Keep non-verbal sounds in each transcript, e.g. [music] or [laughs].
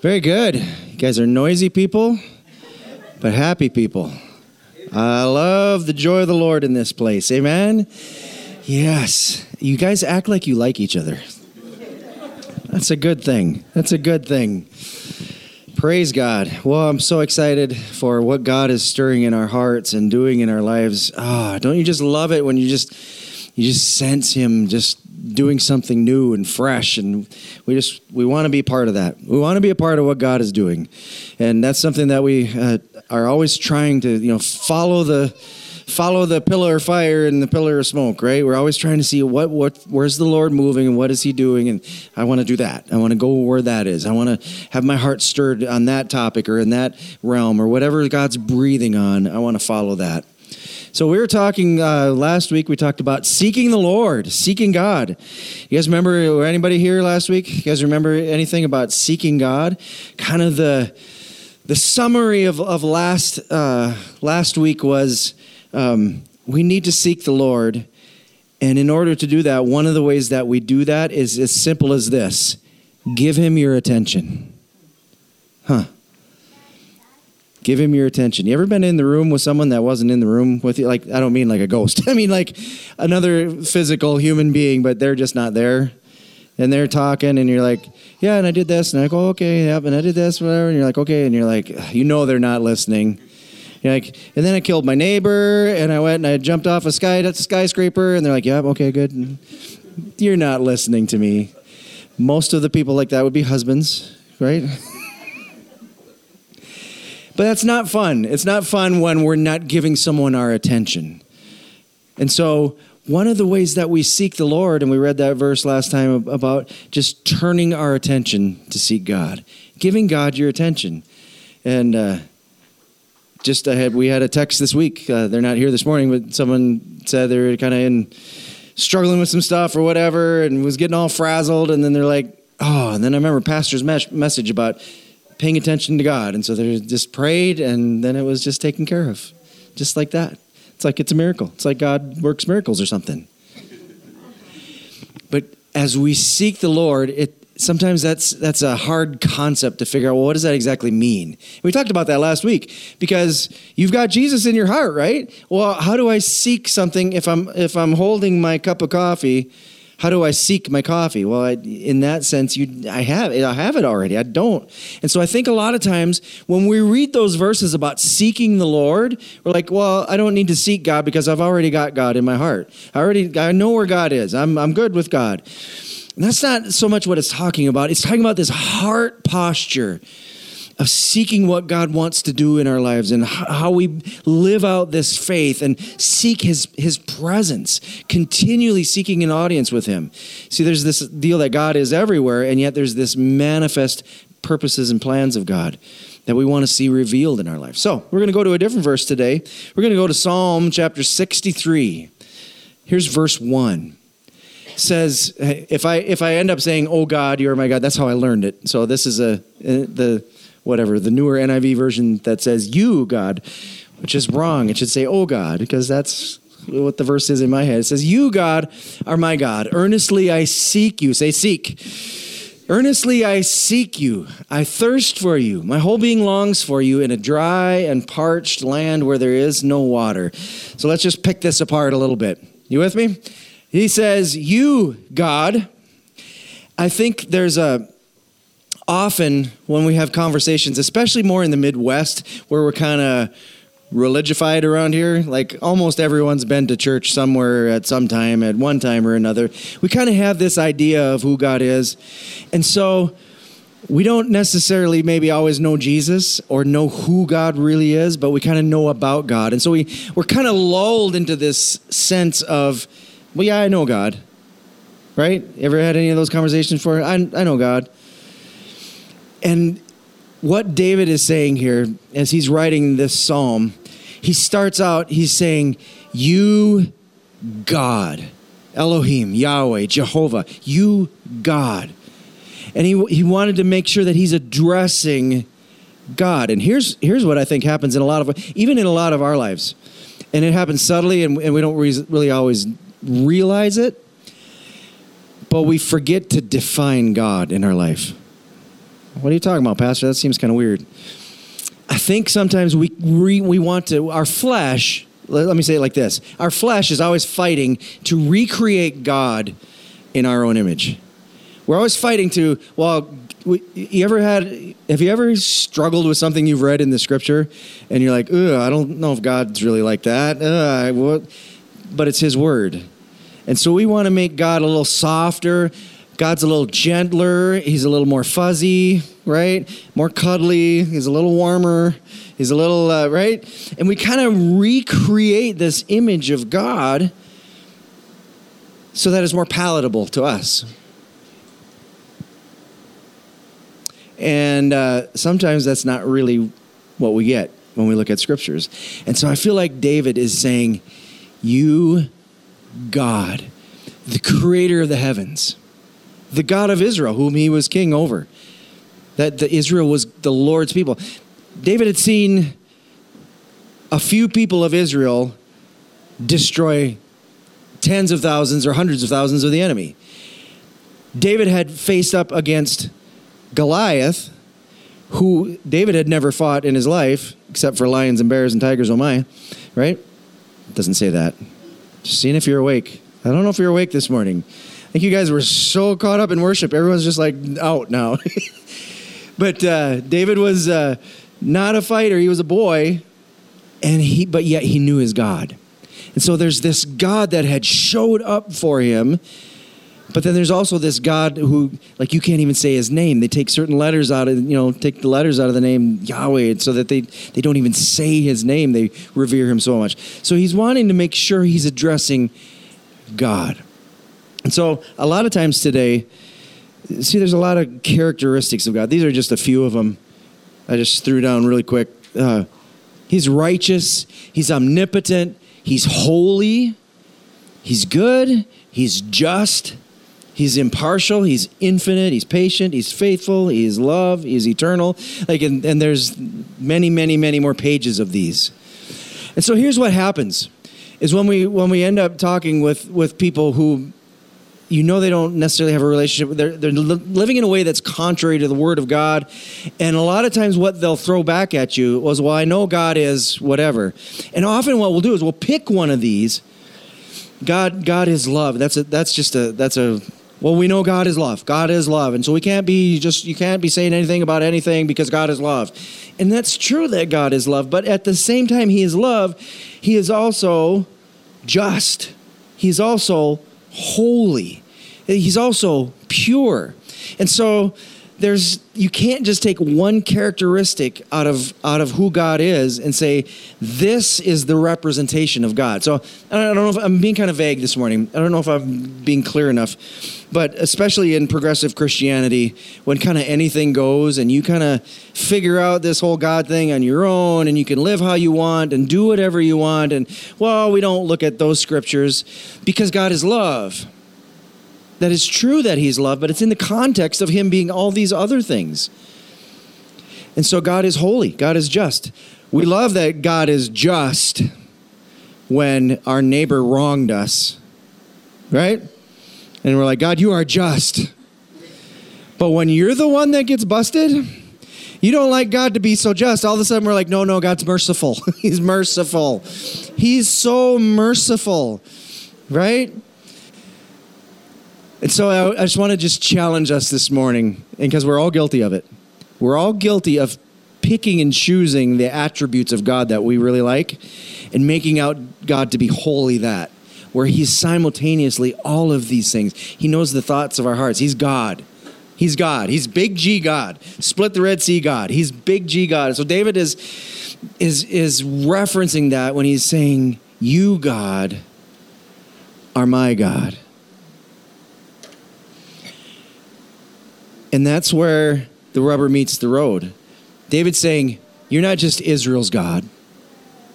Very good. You guys are noisy people, but happy people. I love the joy of the Lord in this place. Amen? Yes. You guys act like you like each other. That's a good thing. That's a good thing. Praise God. Well, I'm so excited for what God is stirring in our hearts and doing in our lives. Ah, oh, don't you just love it when you just you just sense him just doing something new and fresh and we just we want to be part of that. We want to be a part of what god is doing. And that's something that we uh, are always trying to you know follow the follow the pillar of fire and the pillar of smoke right? We're always trying to see what what where's the lord moving and what is he doing? And i want to do that. I want to go where that is. I want to have my heart stirred on that topic or in that realm or whatever god's breathing on. I want to follow that so we were talking uh, last week. We talked about seeking the Lord, seeking God. You guys remember? Anybody here last week? You guys remember anything about seeking God? Kind of the the summary of, of last uh, last week was um, we need to seek the Lord, and in order to do that, one of the ways that we do that is as simple as this: give Him your attention. Huh? Give him your attention. You ever been in the room with someone that wasn't in the room with you? Like, I don't mean like a ghost. [laughs] I mean like another physical human being, but they're just not there. And they're talking, and you're like, yeah, and I did this. And I go, oh, okay, yep, and I did this, whatever. And you're like, okay. And you're like, you know they're not listening. You're like, and then I killed my neighbor, and I went and I jumped off a sky skyscraper, and they're like, yep, okay, good. And you're not listening to me. Most of the people like that would be husbands, right? But that's not fun. It's not fun when we're not giving someone our attention. And so, one of the ways that we seek the Lord, and we read that verse last time about just turning our attention to seek God, giving God your attention. And uh, just we had a text this week. Uh, they're not here this morning, but someone said they're kind of in struggling with some stuff or whatever, and was getting all frazzled. And then they're like, "Oh!" And then I remember Pastor's mes- message about paying attention to God. And so they just prayed, and then it was just taken care of, just like that. It's like it's a miracle. It's like God works miracles or something. But as we seek the Lord, it sometimes that's that's a hard concept to figure out. Well, what does that exactly mean? We talked about that last week because you've got Jesus in your heart, right? Well, how do I seek something if I'm if I'm holding my cup of coffee? How do I seek my coffee? Well, I, in that sense, you, I have it. I have it already. I don't. And so I think a lot of times when we read those verses about seeking the Lord, we're like, well, I don't need to seek God because I've already got God in my heart. I already, I know where God is. I'm, I'm good with God. And that's not so much what it's talking about. It's talking about this heart posture of seeking what God wants to do in our lives and how we live out this faith and seek his his presence, continually seeking an audience with him. See, there's this deal that God is everywhere and yet there's this manifest purposes and plans of God that we want to see revealed in our life. So, we're going to go to a different verse today. We're going to go to Psalm chapter 63. Here's verse 1 says if I if I end up saying "Oh God, you are my God," that's how I learned it. So this is a uh, the whatever, the newer NIV version that says you, God, which is wrong. It should say, oh, God, because that's what the verse is in my head. It says, You, God, are my God. Earnestly I seek you. Say, seek. Earnestly I seek you. I thirst for you. My whole being longs for you in a dry and parched land where there is no water. So let's just pick this apart a little bit. You with me? He says, You, God. I think there's a often when we have conversations, especially more in the Midwest, where we're kind of religified around here, like almost everyone's been to church somewhere at some time, at one time or another, we kind of have this idea of who God is. And so we don't necessarily maybe always know Jesus or know who God really is, but we kind of know about God. And so we, we're kind of lulled into this sense of, well, yeah, I know God. Right? Ever had any of those conversations before? I, I know God. And what David is saying here, as he's writing this psalm, he starts out, he's saying, You, God, Elohim, Yahweh, Jehovah, you, God. And he, he wanted to make sure that he's addressing God. And here's, here's what I think happens in a lot of, even in a lot of our lives. And it happens subtly, and, and we don't re- really always realize it, but we forget to define God in our life. What are you talking about, Pastor? That seems kind of weird. I think sometimes we, we, we want to, our flesh, let, let me say it like this our flesh is always fighting to recreate God in our own image. We're always fighting to, well, we, you ever had, have you ever struggled with something you've read in the scripture and you're like, ugh, I don't know if God's really like that. Ugh? But it's His word. And so we want to make God a little softer. God's a little gentler. He's a little more fuzzy, right? More cuddly. He's a little warmer. He's a little, uh, right? And we kind of recreate this image of God so that it's more palatable to us. And uh, sometimes that's not really what we get when we look at scriptures. And so I feel like David is saying, You, God, the creator of the heavens, the God of Israel, whom he was king over, that the Israel was the Lord's people. David had seen a few people of Israel destroy tens of thousands or hundreds of thousands of the enemy. David had faced up against Goliath, who David had never fought in his life, except for lions and bears and tigers, oh my, right? Doesn't say that. Just seeing if you're awake. I don't know if you're awake this morning. Think you guys were so caught up in worship, everyone's just like out now. [laughs] but uh, David was uh, not a fighter; he was a boy, and he, but yet he knew his God. And so there's this God that had showed up for him but then there's also this God who, like, you can't even say his name. They take certain letters out of, you know, take the letters out of the name Yahweh so that they, they don't even say his name. They revere him so much. So he's wanting to make sure he's addressing God. And so a lot of times today, see, there's a lot of characteristics of God. These are just a few of them. I just threw down really quick. Uh, he's righteous, he's omnipotent, he's holy, he's good, he's just He's impartial, he's infinite, he's patient, he's faithful, he is love, he is eternal. Like and, and there's many, many, many more pages of these. And so here's what happens is when we when we end up talking with with people who you know they don't necessarily have a relationship they're, they're living in a way that's contrary to the word of god and a lot of times what they'll throw back at you was well i know god is whatever and often what we'll do is we'll pick one of these god god is love that's a that's just a that's a well, we know God is love. God is love. And so we can't be just, you can't be saying anything about anything because God is love. And that's true that God is love. But at the same time, He is love, He is also just. He's also holy. He's also pure. And so there's you can't just take one characteristic out of out of who God is and say this is the representation of God. So I don't know if I'm being kind of vague this morning. I don't know if I'm being clear enough, but especially in progressive Christianity, when kind of anything goes and you kind of figure out this whole God thing on your own and you can live how you want and do whatever you want and well, we don't look at those scriptures because God is love that is true that he's love, but it's in the context of him being all these other things. And so God is holy, God is just. We love that God is just when our neighbor wronged us, right? And we're like, God, you are just. But when you're the one that gets busted, you don't like God to be so just. All of a sudden, we're like, no, no, God's merciful. [laughs] He's merciful. He's so merciful, right? And so I, I just want to just challenge us this morning, because we're all guilty of it. We're all guilty of picking and choosing the attributes of God that we really like and making out God to be wholly that, where He's simultaneously all of these things. He knows the thoughts of our hearts. He's God. He's God. He's big G God. Split the Red Sea God. He's big G God. So David is is is referencing that when he's saying, "You God are my God." And that's where the rubber meets the road. David's saying, You're not just Israel's God.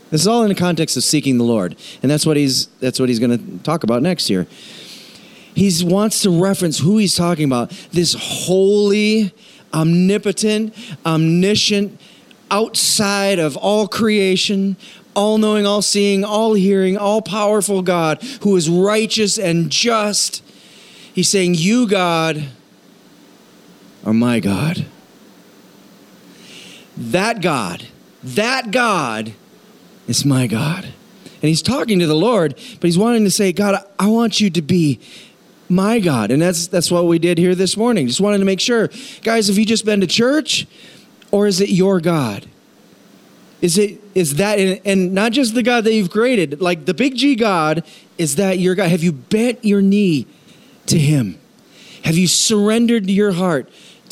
This is all in the context of seeking the Lord. And that's what he's that's what he's going to talk about next here. He wants to reference who he's talking about. This holy, omnipotent, omniscient, outside of all creation, all knowing, all seeing, all hearing, all powerful God who is righteous and just. He's saying, You, God, are my God. that God, that God is my God. And he's talking to the Lord, but he's wanting to say, God, I want you to be my God. And that's that's what we did here this morning. Just wanted to make sure. Guys, have you just been to church or is it your God? Is it is that and not just the God that you've created, like the big G God, is that your God? Have you bent your knee to him? Have you surrendered your heart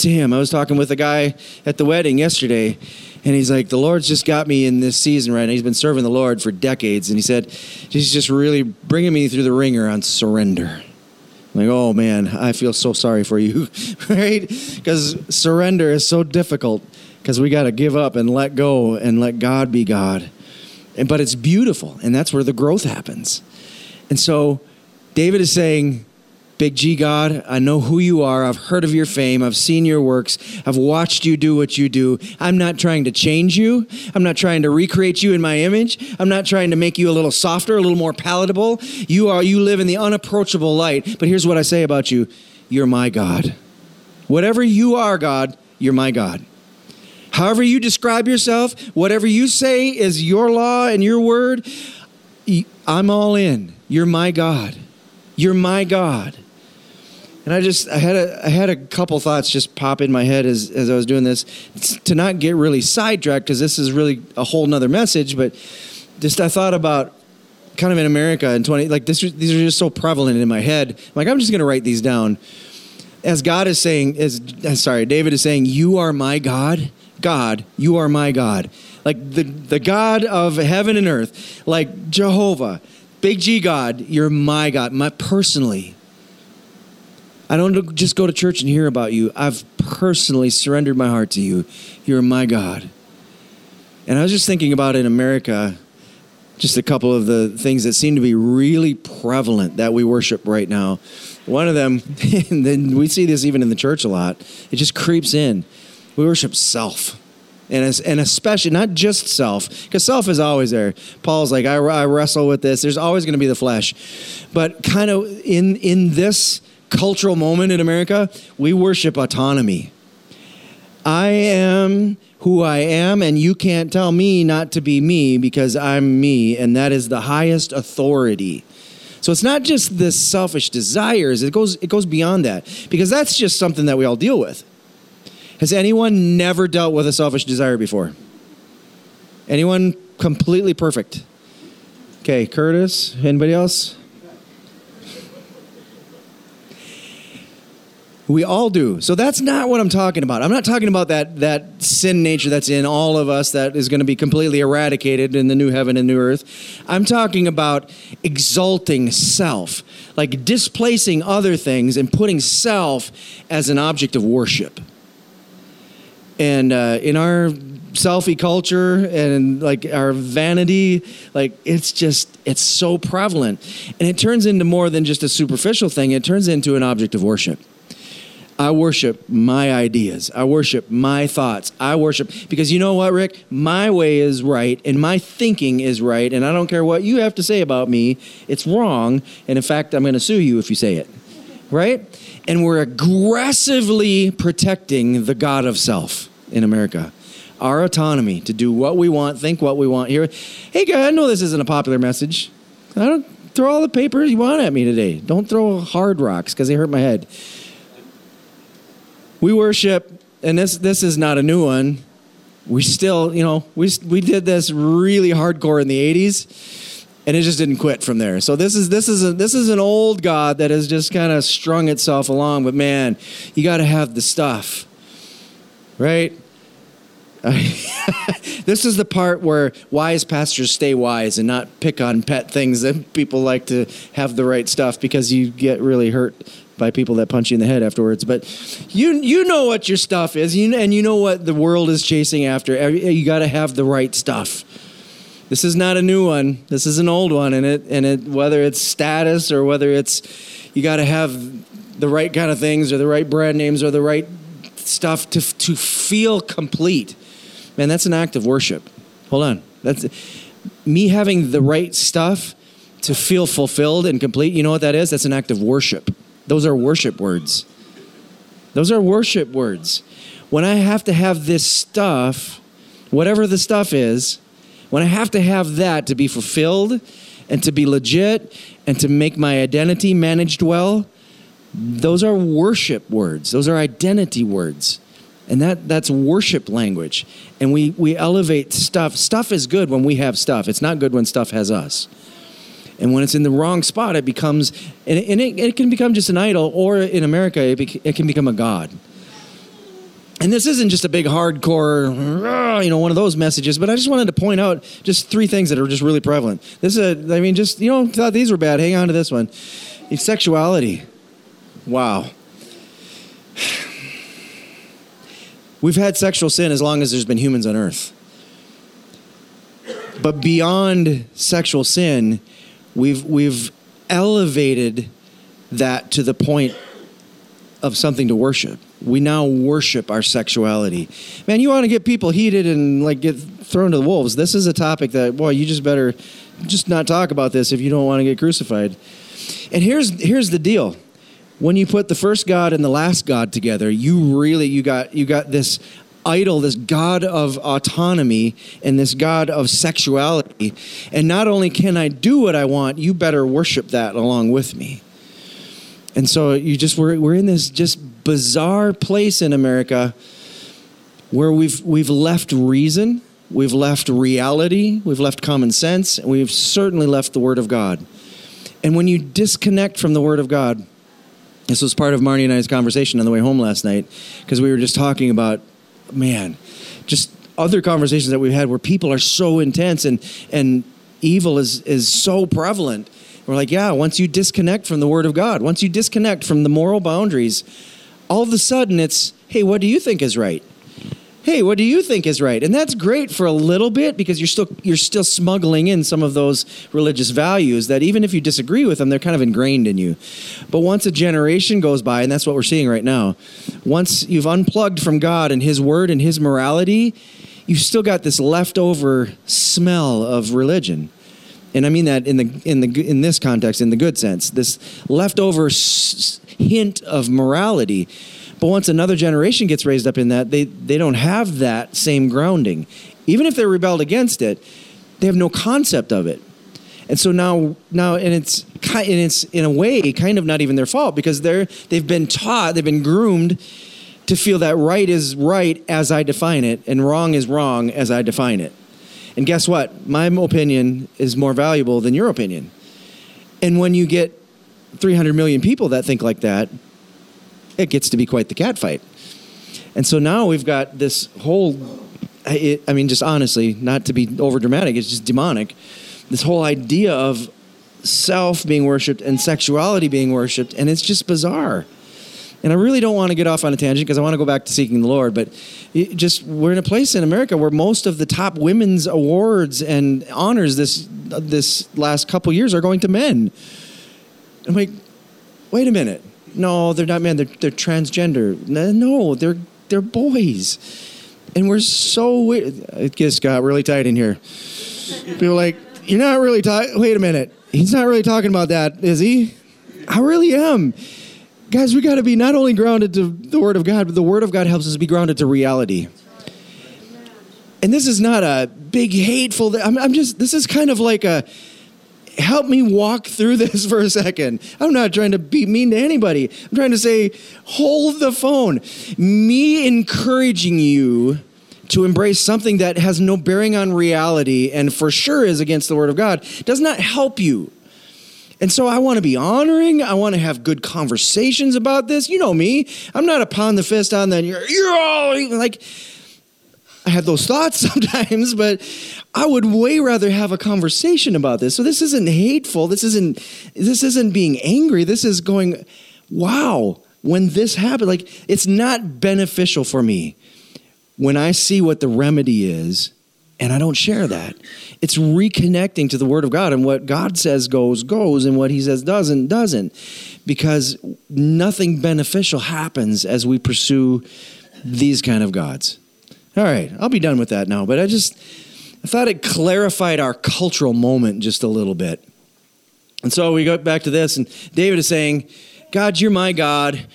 him? I was talking with a guy at the wedding yesterday, and he's like, The Lord's just got me in this season right now. He's been serving the Lord for decades, and he said, He's just really bringing me through the wringer on surrender. I'm like, oh man, I feel so sorry for you, [laughs] right? Because surrender is so difficult because we got to give up and let go and let God be God. And, but it's beautiful, and that's where the growth happens. And so David is saying, Big G God, I know who you are. I've heard of your fame. I've seen your works. I've watched you do what you do. I'm not trying to change you. I'm not trying to recreate you in my image. I'm not trying to make you a little softer, a little more palatable. You are you live in the unapproachable light. But here's what I say about you. You're my God. Whatever you are, God, you're my God. However, you describe yourself, whatever you say is your law and your word, I'm all in. You're my God. You're my God. And I just I had a I had a couple thoughts just pop in my head as as I was doing this to not get really sidetracked because this is really a whole nother message, but just I thought about kind of in America in 20 like this these are just so prevalent in my head. I'm like I'm just to write these down. As God is saying is sorry, David is saying you are my God God, you are my God. Like the, the God of heaven and earth, like Jehovah, Big G God, you're my God, my personally. I don't just go to church and hear about you. I've personally surrendered my heart to you. You're my God. And I was just thinking about in America, just a couple of the things that seem to be really prevalent that we worship right now. One of them, [laughs] and then we see this even in the church a lot, it just creeps in. We worship self. And, and especially not just self, because self is always there. Paul's like, I, I wrestle with this. There's always going to be the flesh, but kind of in in this cultural moment in America, we worship autonomy. I am who I am, and you can't tell me not to be me because I'm me, and that is the highest authority. So it's not just the selfish desires; it goes it goes beyond that because that's just something that we all deal with. Has anyone never dealt with a selfish desire before? Anyone completely perfect? Okay, Curtis. Anybody else? We all do. So that's not what I'm talking about. I'm not talking about that that sin nature that's in all of us that is going to be completely eradicated in the new heaven and new earth. I'm talking about exalting self, like displacing other things and putting self as an object of worship. And uh, in our selfie culture and like our vanity, like it's just, it's so prevalent. And it turns into more than just a superficial thing, it turns into an object of worship. I worship my ideas. I worship my thoughts. I worship because you know what, Rick? My way is right and my thinking is right. And I don't care what you have to say about me, it's wrong. And in fact, I'm going to sue you if you say it. Right? And we're aggressively protecting the God of self in America. Our autonomy to do what we want, think what we want here. Hey, guy, I know this isn't a popular message. I don't throw all the papers you want at me today. Don't throw hard rocks because they hurt my head. We worship, and this this is not a new one. We still, you know, we we did this really hardcore in the '80s, and it just didn't quit from there. So this is this is a, this is an old God that has just kind of strung itself along. But man, you got to have the stuff, right? [laughs] this is the part where wise pastors stay wise and not pick on pet things that people like to have the right stuff because you get really hurt by people that punch you in the head afterwards. But you you know what your stuff is, you, and you know what the world is chasing after. Eh, you got to have the right stuff. This is not a new one. This is an old one, and it and it whether it's status or whether it's you got to have the right kind of things or the right brand names or the right stuff to to feel complete. Man, that's an act of worship. Hold on. That's me having the right stuff to feel fulfilled and complete. You know what that is? That's an act of worship. Those are worship words. Those are worship words. When I have to have this stuff whatever the stuff is, when I have to have that to be fulfilled and to be legit and to make my identity managed well, those are worship words. Those are identity words. And that, that's worship language. And we, we elevate stuff. Stuff is good when we have stuff. It's not good when stuff has us. And when it's in the wrong spot, it becomes, and it, and it, it can become just an idol, or in America, it, bec- it can become a god. And this isn't just a big hardcore, ah, you know, one of those messages, but I just wanted to point out just three things that are just really prevalent. This is, a, I mean, just, you know, thought these were bad. Hang on to this one. It's Sexuality. Wow. We've had sexual sin as long as there's been humans on earth. But beyond sexual sin, we've, we've elevated that to the point of something to worship. We now worship our sexuality. Man, you want to get people heated and like get thrown to the wolves. This is a topic that, boy, you just better just not talk about this if you don't want to get crucified. And here's here's the deal when you put the first God and the last God together, you really you got you got this idol, this God of autonomy and this God of sexuality. And not only can I do what I want, you better worship that along with me. And so you just we're we're in this just bizarre place in America where we've we've left reason, we've left reality, we've left common sense, and we've certainly left the word of God. And when you disconnect from the word of God, this was part of Marnie and I's conversation on the way home last night because we were just talking about, man, just other conversations that we've had where people are so intense and and evil is is so prevalent. We're like, yeah, once you disconnect from the Word of God, once you disconnect from the moral boundaries, all of a sudden it's, hey, what do you think is right? Hey, what do you think is right? And that's great for a little bit because you're still you're still smuggling in some of those religious values that even if you disagree with them, they're kind of ingrained in you. But once a generation goes by, and that's what we're seeing right now, once you've unplugged from God and His Word and His morality, you've still got this leftover smell of religion. And I mean that in the in the in this context, in the good sense, this leftover s- hint of morality but once another generation gets raised up in that, they, they don't have that same grounding. Even if they're rebelled against it, they have no concept of it. And so now, now, and it's and it's in a way kind of not even their fault because they're they've been taught, they've been groomed to feel that right is right as I define it, and wrong is wrong as I define it. And guess what? My opinion is more valuable than your opinion. And when you get 300 million people that think like that, it gets to be quite the catfight. And so now we've got this whole, I mean, just honestly, not to be over dramatic, it's just demonic. This whole idea of self being worshiped and sexuality being worshiped, and it's just bizarre. And I really don't want to get off on a tangent because I want to go back to seeking the Lord. But just we're in a place in America where most of the top women's awards and honors this this last couple years are going to men. I'm like, wait a minute no, they're not men. They're they're transgender. No, they're they're boys, and we're so. It gets got really tight in here. People like, you're not really talking. Wait a minute, he's not really talking about that, is he? I really am. Guys, we got to be not only grounded to the Word of God, but the Word of God helps us be grounded to reality. And this is not a big hateful. I'm, I'm just. This is kind of like a help me walk through [laughs] this for a second. I'm not trying to be mean to anybody. I'm trying to say, hold the phone. Me encouraging you to embrace something that has no bearing on reality and for sure is against the Word of God does not help you. And so I want to be honoring. I want to have good conversations about this. You know me. I'm not a pound the fist on that. You're, you're all like, I have those thoughts [laughs] sometimes, but I would way rather have a conversation about this. So this isn't hateful. This isn't this isn't being angry. This is going, wow, when this happened, like it's not beneficial for me when I see what the remedy is and I don't share that. It's reconnecting to the word of God and what God says goes goes and what he says doesn't doesn't because nothing beneficial happens as we pursue these kind of gods. All right, I'll be done with that now, but I just I thought it clarified our cultural moment just a little bit. And so we go back to this, and David is saying, God, you're my God.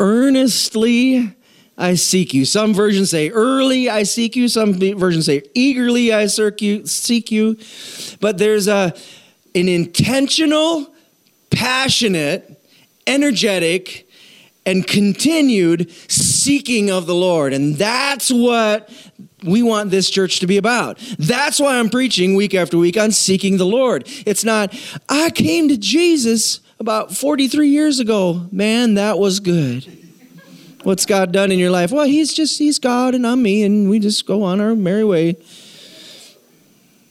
Earnestly I seek you. Some versions say early I seek you. Some versions say eagerly I seek you. But there's a, an intentional, passionate, energetic, and continued seeking of the Lord. And that's what we want this church to be about. That's why I'm preaching week after week on seeking the Lord. It's not, I came to Jesus about 43 years ago. Man, that was good. What's God done in your life? Well, He's just, He's God and I'm me, and we just go on our merry way.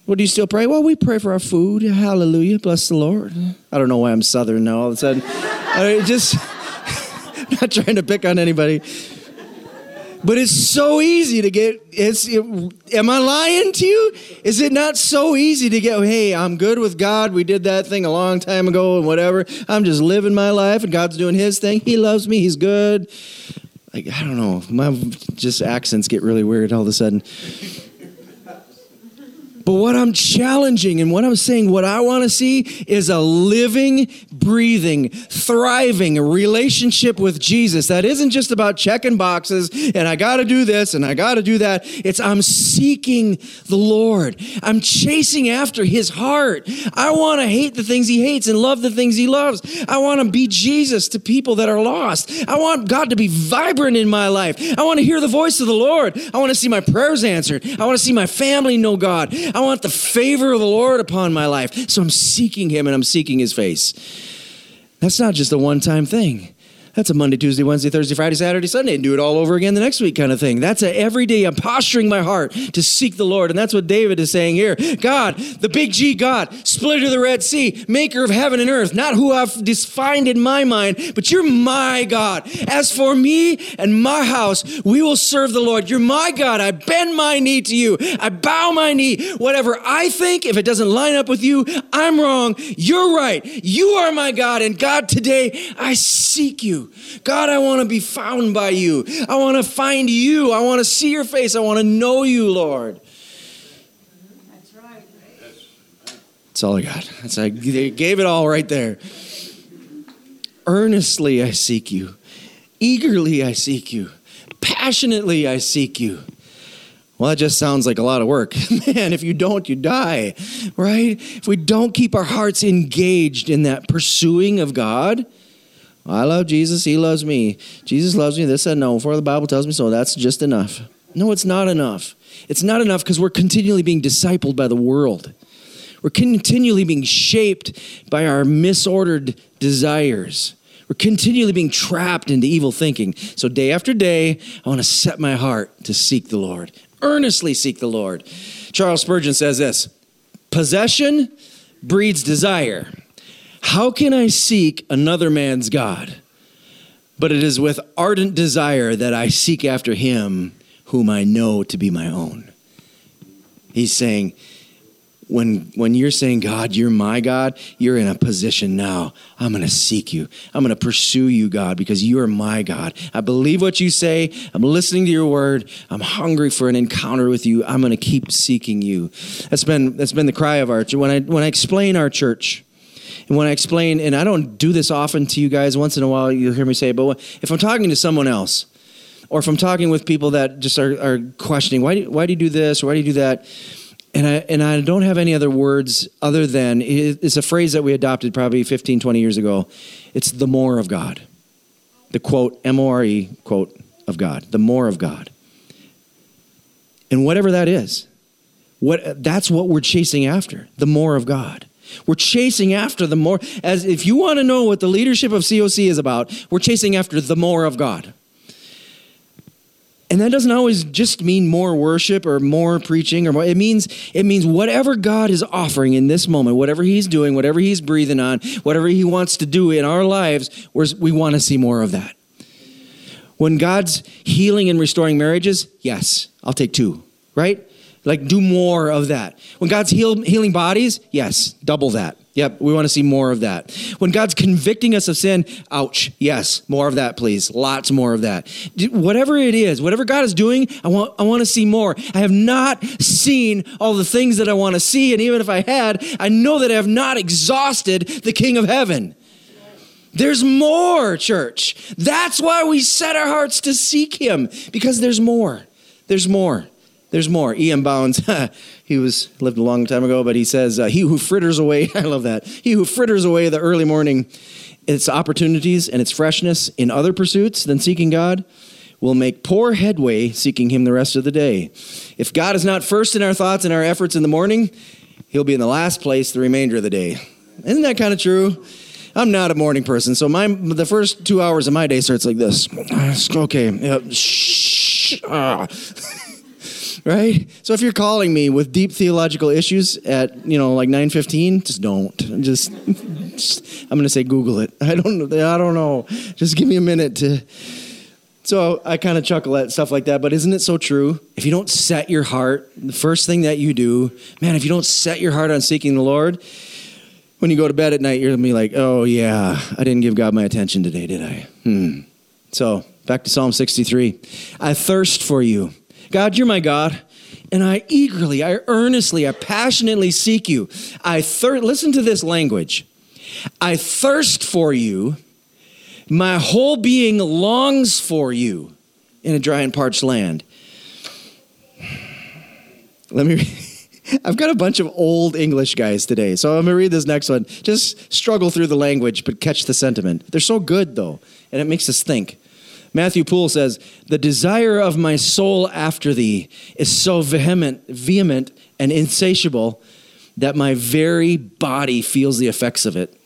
What do you still pray? Well, we pray for our food. Hallelujah. Bless the Lord. I don't know why I'm Southern now all of a sudden. [laughs] I just, [laughs] not trying to pick on anybody. But it's so easy to get. It's. It, am I lying to you? Is it not so easy to get? Hey, I'm good with God. We did that thing a long time ago, and whatever. I'm just living my life, and God's doing His thing. He loves me. He's good. Like I don't know. My just accents get really weird all of a sudden. But what I'm challenging and what I'm saying, what I want to see is a living, breathing, thriving relationship with Jesus that isn't just about checking boxes and I got to do this and I got to do that. It's I'm seeking the Lord. I'm chasing after his heart. I want to hate the things he hates and love the things he loves. I want to be Jesus to people that are lost. I want God to be vibrant in my life. I want to hear the voice of the Lord. I want to see my prayers answered. I want to see my family know God. I want the favor of the Lord upon my life. So I'm seeking Him and I'm seeking His face. That's not just a one time thing. That's a Monday, Tuesday, Wednesday, Thursday, Friday, Saturday, Sunday, and do it all over again the next week kind of thing. That's a everyday. I'm posturing my heart to seek the Lord, and that's what David is saying here. God, the big G God, splitter of the Red Sea, maker of heaven and earth, not who I've defined in my mind, but you're my God. As for me and my house, we will serve the Lord. You're my God. I bend my knee to you. I bow my knee. Whatever I think, if it doesn't line up with you, I'm wrong. You're right. You are my God, and God, today I seek you. God, I want to be found by you. I want to find you. I want to see your face. I want to know you, Lord. That's right. That's all I got. That's I gave it all right there. Earnestly I seek you. Eagerly I seek you. Passionately I seek you. Well, that just sounds like a lot of work. [laughs] Man, if you don't, you die, right? If we don't keep our hearts engaged in that pursuing of God, I love Jesus, he loves me. Jesus loves me, this and no, for the Bible tells me so. That's just enough. No, it's not enough. It's not enough because we're continually being discipled by the world. We're continually being shaped by our misordered desires. We're continually being trapped into evil thinking. So, day after day, I want to set my heart to seek the Lord, earnestly seek the Lord. Charles Spurgeon says this possession breeds desire. How can I seek another man's God? But it is with ardent desire that I seek after him whom I know to be my own. He's saying, when, when you're saying, God, you're my God, you're in a position now. I'm going to seek you. I'm going to pursue you, God, because you are my God. I believe what you say. I'm listening to your word. I'm hungry for an encounter with you. I'm going to keep seeking you. That's been, that's been the cry of our church. When I, when I explain our church, and when I explain, and I don't do this often to you guys, once in a while you'll hear me say it, but if I'm talking to someone else, or if I'm talking with people that just are, are questioning, why do, why do you do this or why do you do that? And I, and I don't have any other words other than it's a phrase that we adopted probably 15, 20 years ago. It's the more of God. The quote, M O R E quote of God, the more of God. And whatever that is, what, that's what we're chasing after, the more of God. We're chasing after the more, as if you want to know what the leadership of COC is about, we're chasing after the more of God. And that doesn't always just mean more worship or more preaching or more. It means it means whatever God is offering in this moment, whatever He's doing, whatever He's breathing on, whatever He wants to do in our lives, we want to see more of that. When God's healing and restoring marriages, yes, I'll take two, right? Like, do more of that. When God's heal, healing bodies, yes, double that. Yep, we want to see more of that. When God's convicting us of sin, ouch, yes, more of that, please. Lots more of that. Whatever it is, whatever God is doing, I want, I want to see more. I have not seen all the things that I want to see, and even if I had, I know that I have not exhausted the King of Heaven. There's more, church. That's why we set our hearts to seek him because there's more. There's more. There's more. E.M. Bounds, [laughs] he was lived a long time ago, but he says, uh, "He who fritters away, [laughs] I love that. He who fritters away the early morning, its opportunities and its freshness in other pursuits than seeking God, will make poor headway seeking Him the rest of the day. If God is not first in our thoughts and our efforts in the morning, He'll be in the last place the remainder of the day. Isn't that kind of true? I'm not a morning person, so my the first two hours of my day starts like this. [sighs] Okay, yep. shh, ah. [laughs] right? So if you're calling me with deep theological issues at you know like 9:15, just don't. Just, just I'm to say Google it. [laughs] I don't I don't know. Just give me a minute to. So I kind of chuckle at stuff like that, but isn't it so true? If you don't set your heart, the first thing that you do, man, if you don't set your heart on seeking the Lord, when you go to bed at night, you're gonna be like, oh yeah, I didn't give God my attention today, did I? Hmm. So back to Psalm 63. I thirst for you. God, you're my God. And I eagerly, I earnestly, I passionately seek you. I listen to this language. I thirst for you my whole being longs for you in a dry and parched land. Let me. [laughs] I've got a bunch of old English guys today, so I'm going to read this next one. Just struggle through the language, but catch the sentiment. They're so good, though, and it makes us think. Matthew Poole says, The desire of my soul after thee is so vehement, vehement and insatiable that my very body feels the effects of it,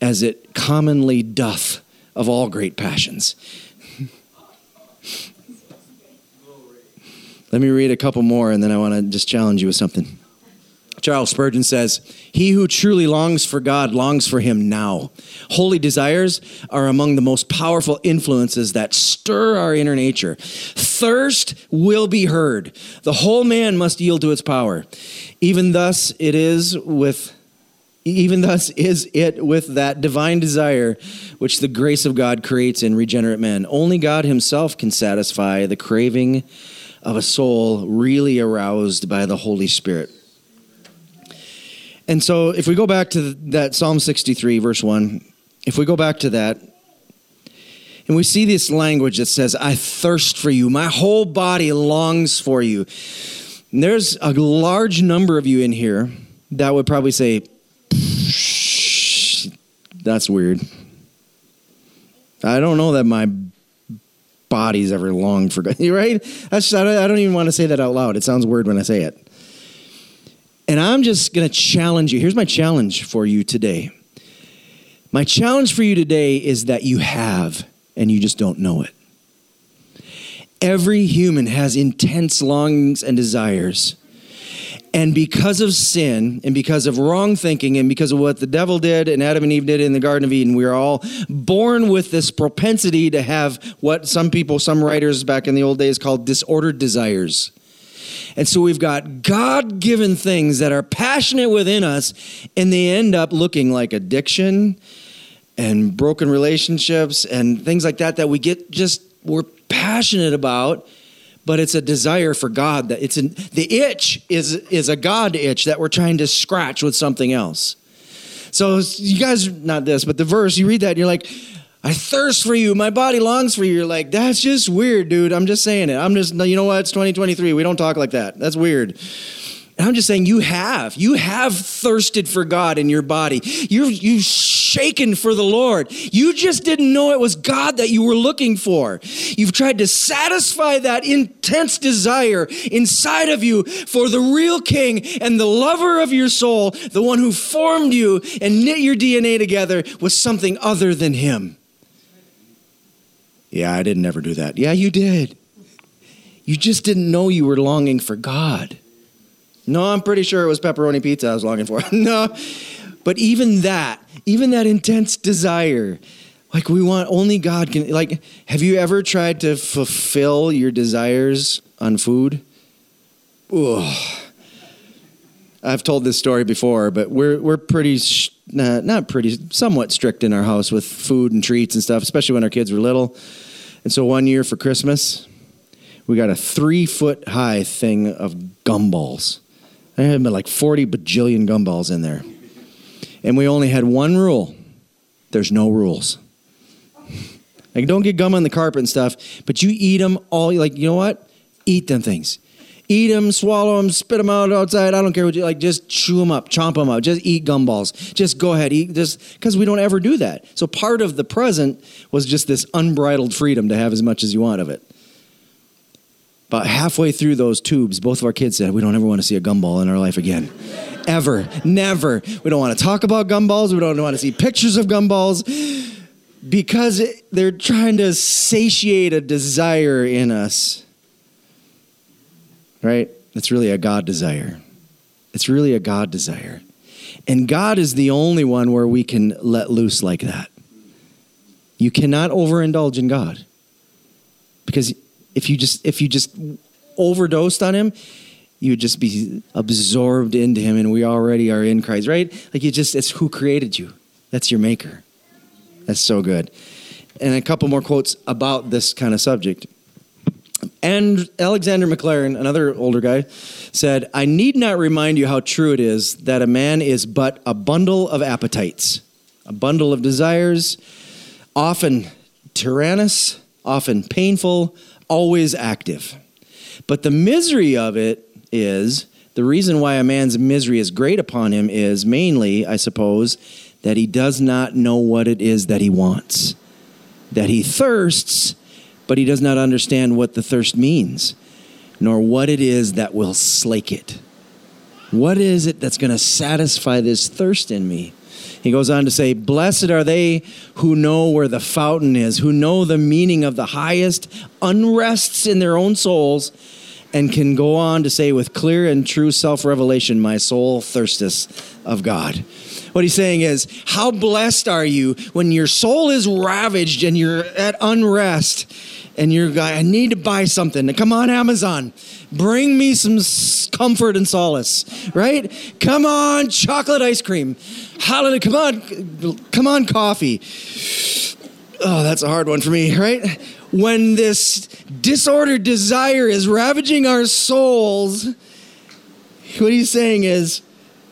as it commonly doth of all great passions. [laughs] Let me read a couple more and then I want to just challenge you with something. Charles Spurgeon says, He who truly longs for God longs for Him now. Holy desires are among the most powerful influences that stir our inner nature. Thirst will be heard. The whole man must yield to its power. Even thus, it is with even thus is it with that divine desire which the grace of God creates in regenerate men. Only God Himself can satisfy the craving of a soul really aroused by the Holy Spirit. And so, if we go back to that Psalm 63, verse 1, if we go back to that, and we see this language that says, I thirst for you, my whole body longs for you. And there's a large number of you in here that would probably say, that's weird. I don't know that my body's ever longed for [laughs] God. Right? That's, I don't even want to say that out loud. It sounds weird when I say it. And I'm just going to challenge you. Here's my challenge for you today. My challenge for you today is that you have, and you just don't know it. Every human has intense longings and desires. And because of sin and because of wrong thinking and because of what the devil did and Adam and Eve did in the Garden of Eden, we are all born with this propensity to have what some people, some writers back in the old days called disordered desires. And so we've got God given things that are passionate within us, and they end up looking like addiction and broken relationships and things like that that we get just, we're passionate about but it's a desire for God that it's an, the itch is is a God itch that we're trying to scratch with something else. So you guys not this, but the verse you read that and you're like, I thirst for you, my body longs for you. You're like, that's just weird, dude. I'm just saying it. I'm just you know what? It's 2023. We don't talk like that. That's weird. And I'm just saying you have. You have thirsted for God in your body. You're you've shaken for the Lord. You just didn't know it was God that you were looking for. You've tried to satisfy that intense desire inside of you for the real king and the lover of your soul, the one who formed you and knit your DNA together with something other than him. Yeah, I didn't ever do that. Yeah, you did. You just didn't know you were longing for God. No, I'm pretty sure it was pepperoni pizza I was longing for. [laughs] no. But even that, even that intense desire, like we want only God can like have you ever tried to fulfill your desires on food? Ugh. I've told this story before, but we're we're pretty sh- not, not pretty somewhat strict in our house with food and treats and stuff, especially when our kids were little. And so one year for Christmas, we got a three foot high thing of gumballs. There had been like 40 bajillion gumballs in there. And we only had one rule there's no rules. Like, don't get gum on the carpet and stuff, but you eat them all. Like, you know what? Eat them things. Eat them, swallow them, spit them out outside. I don't care what you like. Just chew them up, chomp them up. Just eat gumballs. Just go ahead, eat. Just because we don't ever do that. So part of the present was just this unbridled freedom to have as much as you want of it. About halfway through those tubes, both of our kids said, "We don't ever want to see a gumball in our life again." Ever, never. We don't want to talk about gumballs. We don't want to see pictures of gumballs because they're trying to satiate a desire in us. Right? It's really a God desire. It's really a God desire. And God is the only one where we can let loose like that. You cannot overindulge in God. Because if you just if you just overdosed on him, you would just be absorbed into him and we already are in Christ, right? Like you just it's who created you. That's your maker. That's so good. And a couple more quotes about this kind of subject. And Alexander Maclaren, another older guy, said, I need not remind you how true it is that a man is but a bundle of appetites, a bundle of desires, often tyrannous, often painful, always active. But the misery of it is the reason why a man's misery is great upon him is mainly, I suppose, that he does not know what it is that he wants, that he thirsts, but he does not understand what the thirst means, nor what it is that will slake it. What is it that's going to satisfy this thirst in me? He goes on to say, Blessed are they who know where the fountain is, who know the meaning of the highest unrests in their own souls, and can go on to say with clear and true self revelation, My soul thirsteth of God. What he's saying is, how blessed are you when your soul is ravaged and you're at unrest and you're guy, I need to buy something. Come on, Amazon. Bring me some comfort and solace, right? Come on, chocolate ice cream. Hallelujah. Come on, come on, coffee. Oh, that's a hard one for me, right? When this disordered desire is ravaging our souls, what he's saying is,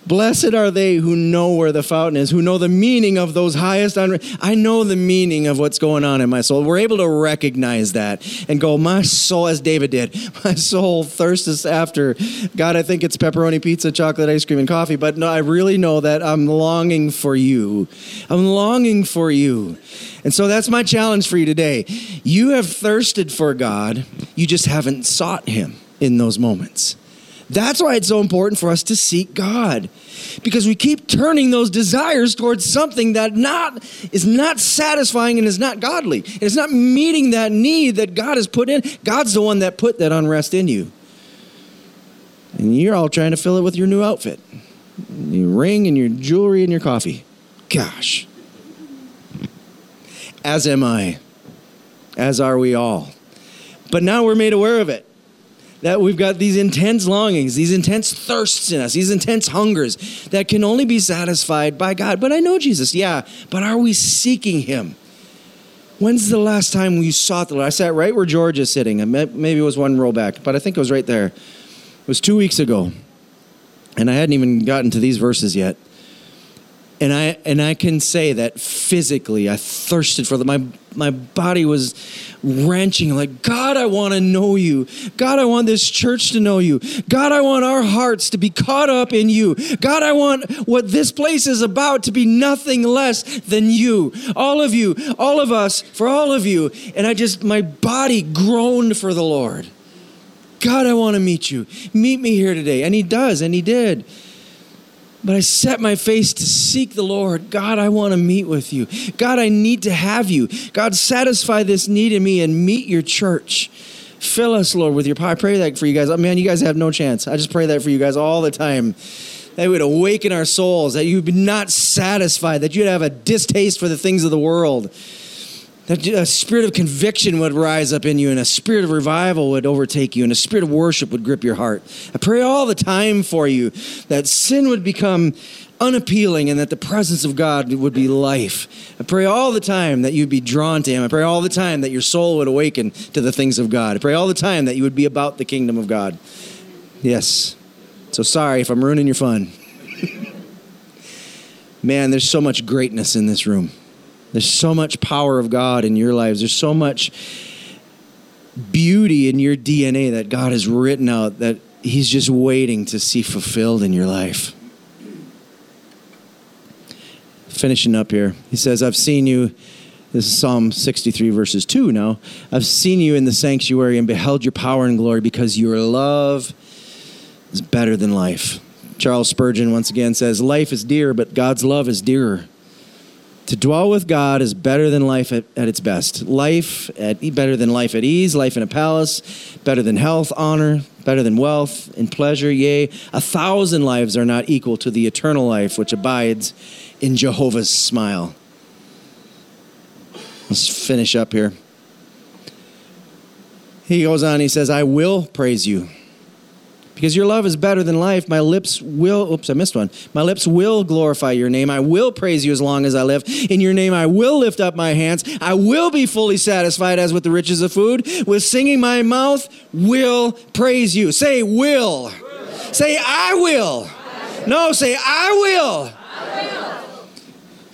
Blessed are they who know where the fountain is, who know the meaning of those highest. I know the meaning of what's going on in my soul. We're able to recognize that and go, my soul, as David did, [laughs] my soul thirsts after. God, I think it's pepperoni pizza, chocolate ice cream, and coffee, but no, I really know that I'm longing for you. I'm longing for you. And so that's my challenge for you today. You have thirsted for God, you just haven't sought Him in those moments. That's why it's so important for us to seek God. Because we keep turning those desires towards something that not is not satisfying and is not godly. And it's not meeting that need that God has put in. God's the one that put that unrest in you. And you're all trying to fill it with your new outfit. Your ring and your jewelry and your coffee. Gosh. As am I. As are we all. But now we're made aware of it that we've got these intense longings, these intense thirsts in us, these intense hungers that can only be satisfied by God. But I know Jesus, yeah, but are we seeking Him? When's the last time we sought the Lord? I sat right where George is sitting, maybe it was one row back, but I think it was right there. It was two weeks ago, and I hadn't even gotten to these verses yet. And I and I can say that physically, I thirsted for them. My my body was wrenching, like, God, I want to know you. God, I want this church to know you. God, I want our hearts to be caught up in you. God, I want what this place is about to be nothing less than you. All of you, all of us, for all of you. And I just, my body groaned for the Lord. God, I want to meet you. Meet me here today. And he does, and he did. But I set my face to seek the Lord. God, I want to meet with you. God, I need to have you. God, satisfy this need in me and meet your church. Fill us, Lord, with your power. I pray that for you guys. Oh, man, you guys have no chance. I just pray that for you guys all the time. That would awaken our souls, that you'd be not satisfied, that you'd have a distaste for the things of the world that a spirit of conviction would rise up in you and a spirit of revival would overtake you and a spirit of worship would grip your heart. I pray all the time for you that sin would become unappealing and that the presence of God would be life. I pray all the time that you'd be drawn to Him. I pray all the time that your soul would awaken to the things of God. I pray all the time that you would be about the kingdom of God. Yes. So sorry if I'm ruining your fun. [laughs] Man, there's so much greatness in this room. There's so much power of God in your lives. There's so much beauty in your DNA that God has written out that He's just waiting to see fulfilled in your life. Finishing up here, He says, I've seen you. This is Psalm 63, verses 2 now. I've seen you in the sanctuary and beheld your power and glory because your love is better than life. Charles Spurgeon once again says, Life is dear, but God's love is dearer. To dwell with God is better than life at, at, its best. Life at better than life at ease, life in a palace, better than health, honor, better than wealth and pleasure. Yea, a thousand lives are not equal to the eternal life which abides in Jehovah's smile. Let's finish up here. He goes on, he says, I will praise you because your love is better than life. My lips will, oops, I missed one. My lips will glorify your name. I will praise you as long as I live. In your name, I will lift up my hands. I will be fully satisfied as with the riches of food. With singing, my mouth will praise you. Say, will. will. Say, I will. I will. No, say, I will. I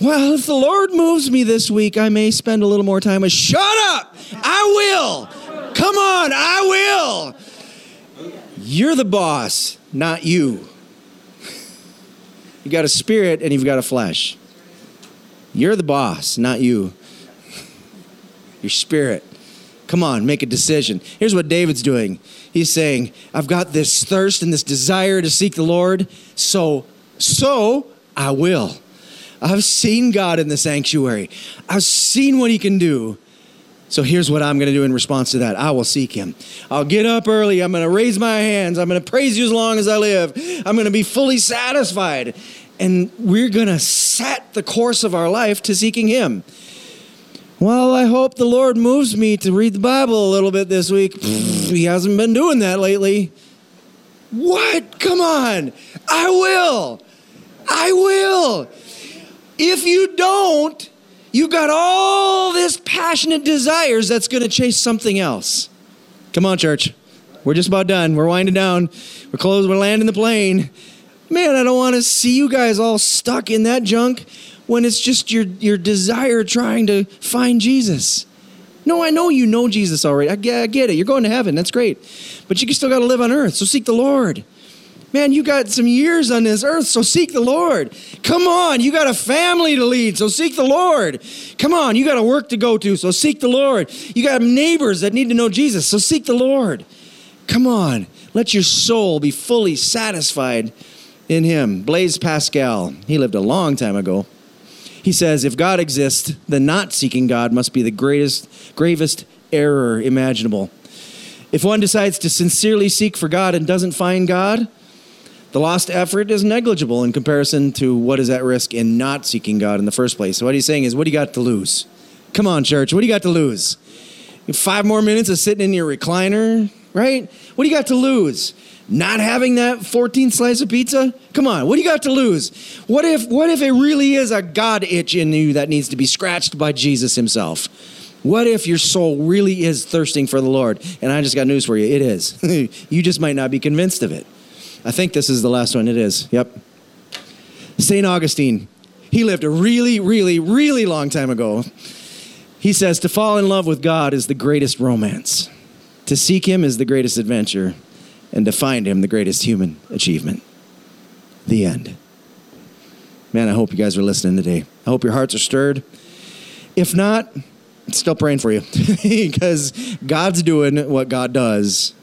will. Well, if the Lord moves me this week, I may spend a little more time with, shut up. I will. Come on, I will. You're the boss, not you. You got a spirit and you've got a flesh. You're the boss, not you. Your spirit. Come on, make a decision. Here's what David's doing. He's saying, I've got this thirst and this desire to seek the Lord, so so I will. I've seen God in the sanctuary. I've seen what he can do. So here's what I'm going to do in response to that. I will seek him. I'll get up early. I'm going to raise my hands. I'm going to praise you as long as I live. I'm going to be fully satisfied. And we're going to set the course of our life to seeking him. Well, I hope the Lord moves me to read the Bible a little bit this week. [sniffs] he hasn't been doing that lately. What? Come on. I will. I will. If you don't, you got all this passionate desires that's going to chase something else. Come on, church. We're just about done. We're winding down. We're closing. We're landing the plane. Man, I don't want to see you guys all stuck in that junk when it's just your, your desire trying to find Jesus. No, I know you know Jesus already. I get, I get it. You're going to heaven. That's great. But you still got to live on earth. So seek the Lord. Man, you got some years on this earth, so seek the Lord. Come on, you got a family to lead, so seek the Lord. Come on, you got a work to go to, so seek the Lord. You got neighbors that need to know Jesus, so seek the Lord. Come on, let your soul be fully satisfied in Him. Blaise Pascal, he lived a long time ago. He says, If God exists, then not seeking God must be the greatest, gravest error imaginable. If one decides to sincerely seek for God and doesn't find God, the lost effort is negligible in comparison to what is at risk in not seeking God in the first place. So, what he's saying is, what do you got to lose? Come on, church, what do you got to lose? Five more minutes of sitting in your recliner, right? What do you got to lose? Not having that 14 slice of pizza? Come on, what do you got to lose? What if what if it really is a God itch in you that needs to be scratched by Jesus himself? What if your soul really is thirsting for the Lord? And I just got news for you, it is. [laughs] you just might not be convinced of it. I think this is the last one. It is. Yep. St. Augustine. He lived a really, really, really long time ago. He says, To fall in love with God is the greatest romance, to seek Him is the greatest adventure, and to find Him the greatest human achievement. The end. Man, I hope you guys are listening today. I hope your hearts are stirred. If not, still praying for you [laughs] because God's doing what God does,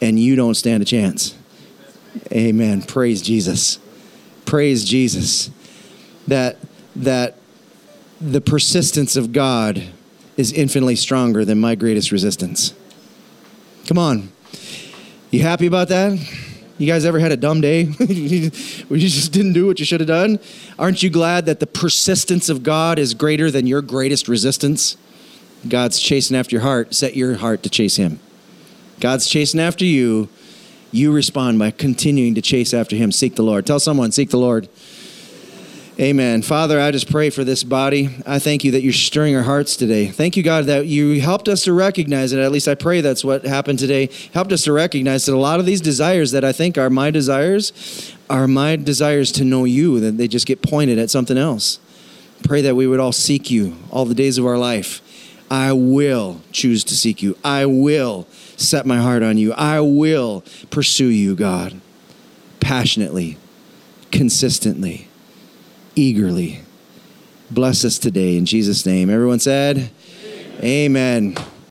and you don't stand a chance. Amen. Praise Jesus. Praise Jesus. That that the persistence of God is infinitely stronger than my greatest resistance. Come on. You happy about that? You guys ever had a dumb day [laughs] where you just didn't do what you should have done? Aren't you glad that the persistence of God is greater than your greatest resistance? God's chasing after your heart. Set your heart to chase Him. God's chasing after you you respond by continuing to chase after him. Seek the Lord. Tell someone, seek the Lord. Amen. Father, I just pray for this body. I thank you that you're stirring our hearts today. Thank you, God, that you helped us to recognize it. At least I pray that's what happened today. Helped us to recognize that a lot of these desires that I think are my desires are my desires to know you, that they just get pointed at something else. Pray that we would all seek you all the days of our life. I will choose to seek you. I will set my heart on you. I will pursue you, God, passionately, consistently, eagerly. Bless us today in Jesus' name. Everyone said, Amen. Amen.